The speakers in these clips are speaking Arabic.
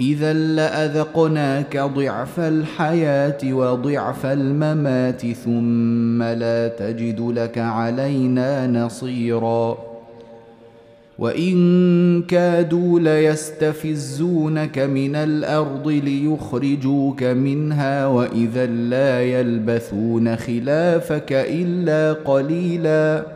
إذا لأذقناك ضعف الحياة وضعف الممات ثم لا تجد لك علينا نصيرا. وإن كادوا ليستفزونك من الأرض ليخرجوك منها وإذا لا يلبثون خلافك إلا قليلا.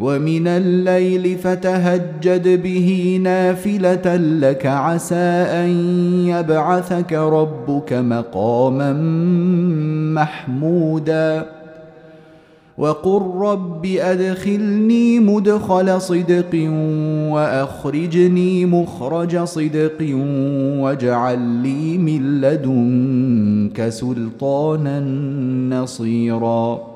ومن الليل فتهجد به نافلة لك عسى أن يبعثك ربك مقاما محمودا. وقل رب أدخلني مدخل صدق وأخرجني مخرج صدق واجعل لي من لدنك سلطانا نصيرا.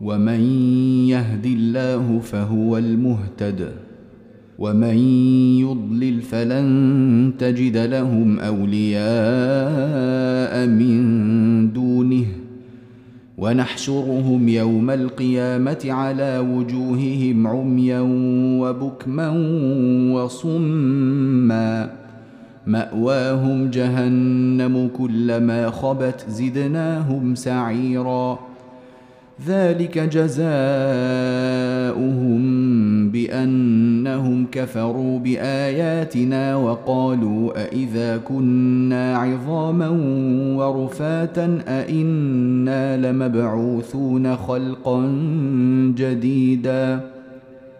ومن يهد الله فهو المهتد ومن يضلل فلن تجد لهم أولياء من دونه ونحشرهم يوم القيامة على وجوههم عميا وبكما وصما مأواهم جهنم كلما خبت زدناهم سعيرا ذلك جزاؤهم بأنهم كفروا بآياتنا وقالوا أإذا كنا عظاما ورفاتا أإنا لمبعوثون خلقا جديدا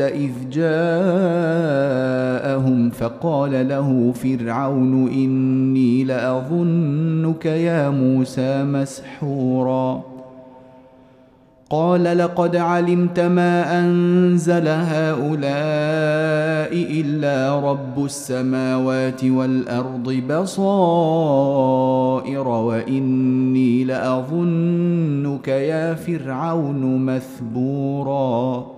إذ جاءهم فقال له فرعون إني لأظنك يا موسى مسحورا. قال لقد علمت ما أنزل هؤلاء إلا رب السماوات والأرض بصائر وإني لأظنك يا فرعون مثبورا.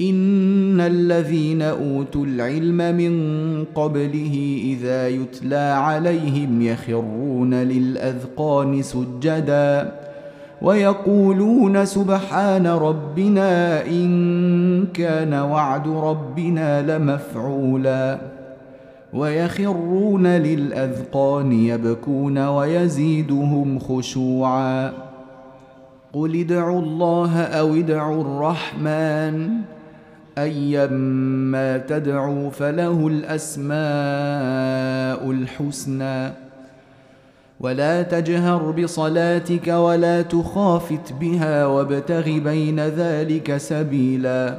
إن الذين أوتوا العلم من قبله إذا يتلى عليهم يخرون للأذقان سجدا ويقولون سبحان ربنا إن كان وعد ربنا لمفعولا ويخرون للأذقان يبكون ويزيدهم خشوعا قل ادعوا الله أو ادعوا الرحمن ايما تدعوا فله الأسماء الحسنى. ولا تجهر بصلاتك ولا تخافت بها وابتغ بين ذلك سبيلا.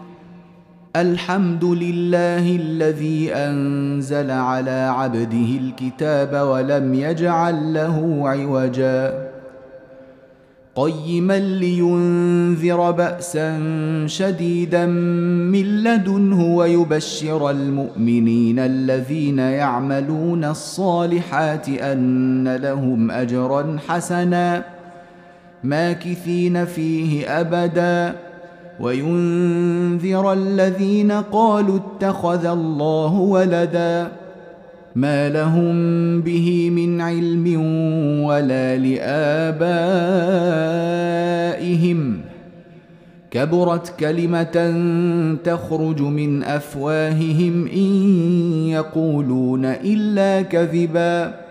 الحمد لله الذي أنزل على عبده الكتاب ولم يجعل له عوجا. قيما لينذر بأسا شديدا من لدنه ويبشر المؤمنين الذين يعملون الصالحات أن لهم أجرا حسنا. ماكثين فيه أبدا. وينذر الذين قالوا اتخذ الله ولدا ما لهم به من علم ولا لآبائهم. كبرت كلمة تخرج من أفواههم إن يقولون إلا كذبا.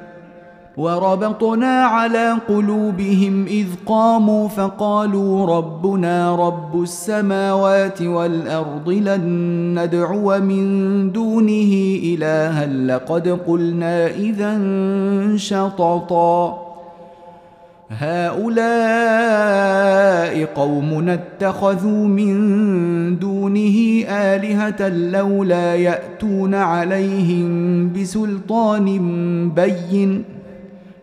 وربطنا على قلوبهم إذ قاموا فقالوا ربنا رب السماوات والأرض لن ندعو من دونه إلها لقد قلنا إذا شططا. هؤلاء قوم اتخذوا من دونه آلهة لولا يأتون عليهم بسلطان بين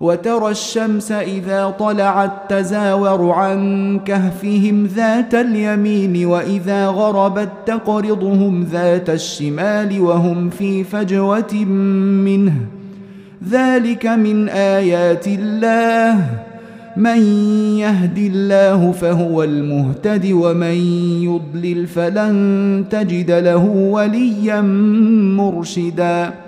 وترى الشمس إذا طلعت تزاور عن كهفهم ذات اليمين وإذا غربت تقرضهم ذات الشمال وهم في فجوة منه. ذلك من آيات الله. من يهد الله فهو المهتد ومن يضلل فلن تجد له وليا مرشدا.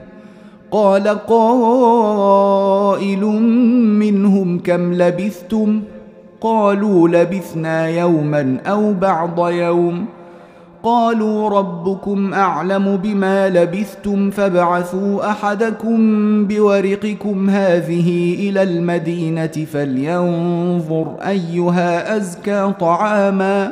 قال قائل منهم كم لبثتم؟ قالوا لبثنا يوما أو بعض يوم. قالوا ربكم أعلم بما لبثتم فابعثوا أحدكم بورقكم هذه إلى المدينة فلينظر أيها أزكى طعاما.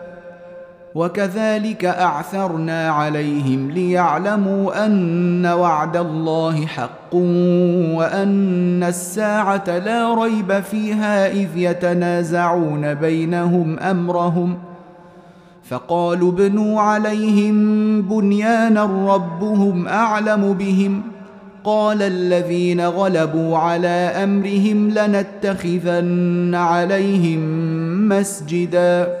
وكذلك أعثرنا عليهم ليعلموا أن وعد الله حق وأن الساعة لا ريب فيها إذ يتنازعون بينهم أمرهم. فقالوا ابنوا عليهم بنيانا ربهم أعلم بهم. قال الذين غلبوا على أمرهم لنتخذن عليهم مسجدا.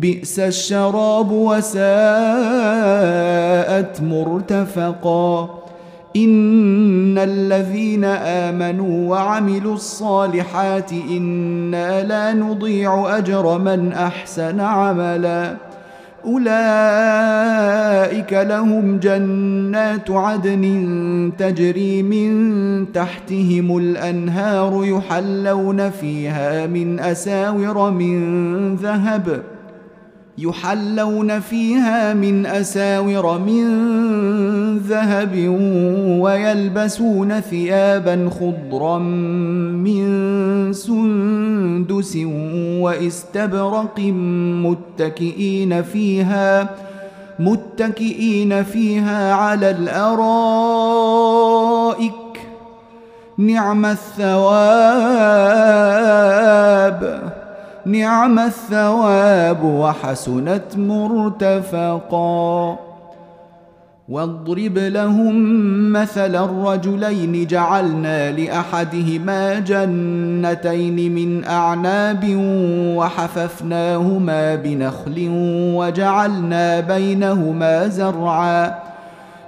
بئس الشراب وساءت مرتفقا. إن الذين آمنوا وعملوا الصالحات إنا لا نضيع أجر من أحسن عملا. أولئك لهم جنات عدن تجري من تحتهم الأنهار يحلون فيها من أساور من ذهب. يحلون فيها من أساور من ذهب ويلبسون ثيابا خضرا من سندس واستبرق متكئين فيها متكئين فيها على الأرائك. نعم الثواب. نعم الثواب وحسنت مرتفقا. واضرب لهم مثل الرجلين جعلنا لأحدهما جنتين من أعناب وحففناهما بنخل وجعلنا بينهما زرعا.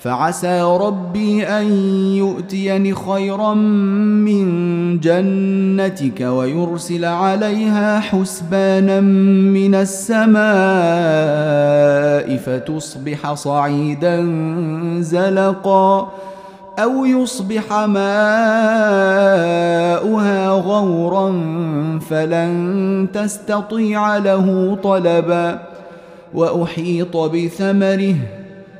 فعسى ربي أن يؤتيني خيرا من جنتك ويرسل عليها حسبانا من السماء فتصبح صعيدا زلقا أو يصبح ماؤها غورا فلن تستطيع له طلبا وأحيط بثمره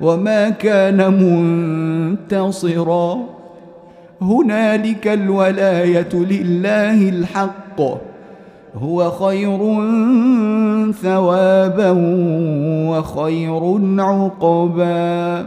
وما كان منتصرا. هنالك الولاية لله الحق. هو خير ثوابا وخير عقبا.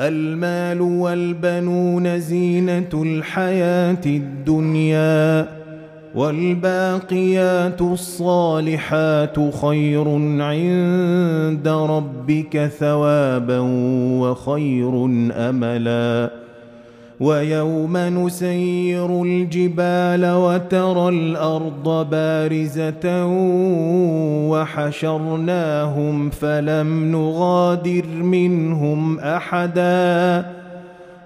المال والبنون زينة الحياة الدنيا والباقيات الصالحات خير عند ربك ثوابا وخير أملاً ويوم نسير الجبال وترى الأرض بارزة وحشرناهم فلم نغادر منهم أحدا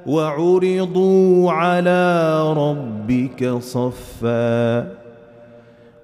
وعرضوا على ربك صفا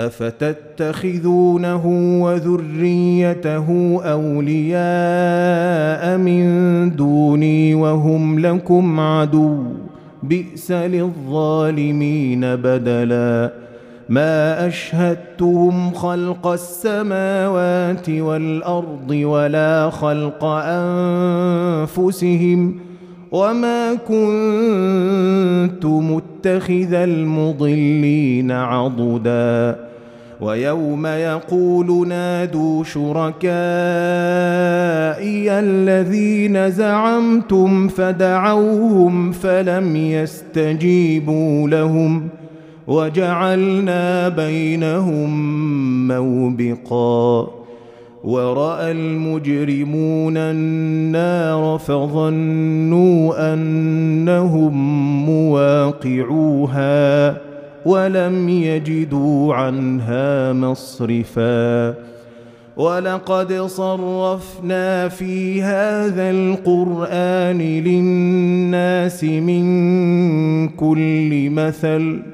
أفتتخذونه وذريته أولياء من دوني وهم لكم عدو؟ بئس للظالمين بدلا. ما أشهدتهم خلق السماوات والأرض ولا خلق أنفسهم وما كنت متخذ المضلين عضدا. ويوم يقول نادوا شركائي الذين زعمتم فدعوهم فلم يستجيبوا لهم. وجعلنا بينهم موبقا. وراى المجرمون النار فظنوا انهم مواقعوها ولم يجدوا عنها مصرفا ولقد صرفنا في هذا القران للناس من كل مثل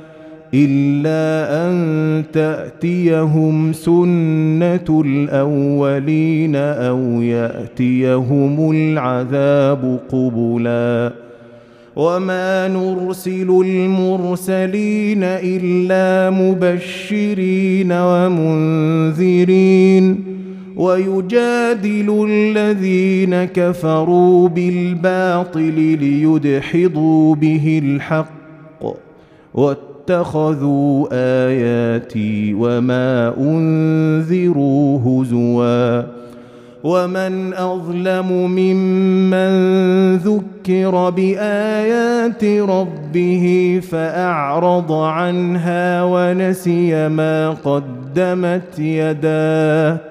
إلا أن تأتيهم سنة الأولين أو يأتيهم العذاب قبلا. وما نرسل المرسلين إلا مبشرين ومنذرين. ويجادل الذين كفروا بالباطل ليدحضوا به الحق. واتخذوا آياتي وما أنذروا هزوا ومن أظلم ممن ذكر بآيات ربه فأعرض عنها ونسي ما قدمت يداه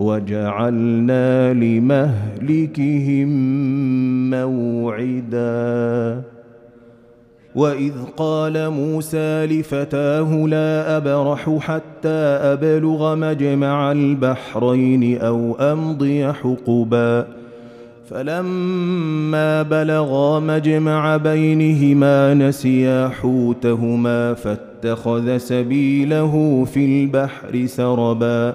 وجعلنا لمهلكهم موعدا. وإذ قال موسى لفتاه لا أبرح حتى أبلغ مجمع البحرين أو أمضي حقبا. فلما بلغا مجمع بينهما نسيا حوتهما فاتخذ سبيله في البحر سربا.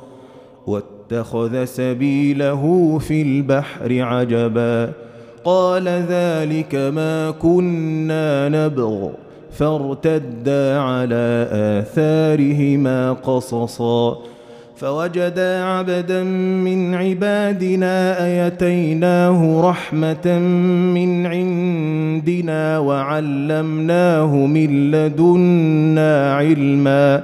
واتخذ سبيله في البحر عجبا. قال ذلك ما كنا نبغ. فارتدا على آثارهما قصصا. فوجدا عبدا من عبادنا آيتيناه رحمة من عندنا وعلمناه من لدنا علما.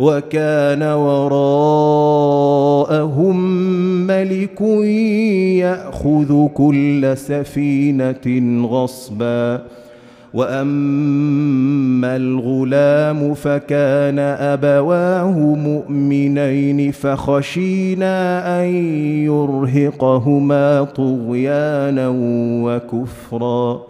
وكان وراءهم ملك يأخذ كل سفينة غصبا. وأما الغلام فكان أبواه مؤمنين فخشينا أن يرهقهما طغيانا وكفرا.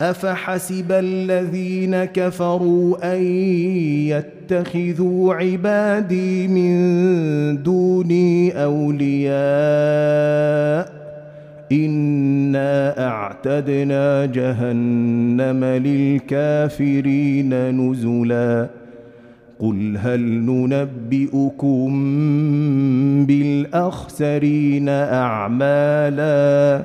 أفحسب الذين كفروا أن يتخذوا عبادي من دوني أولياء إنا أعتدنا جهنم للكافرين نزلا قل هل ننبئكم بالأخسرين أعمالا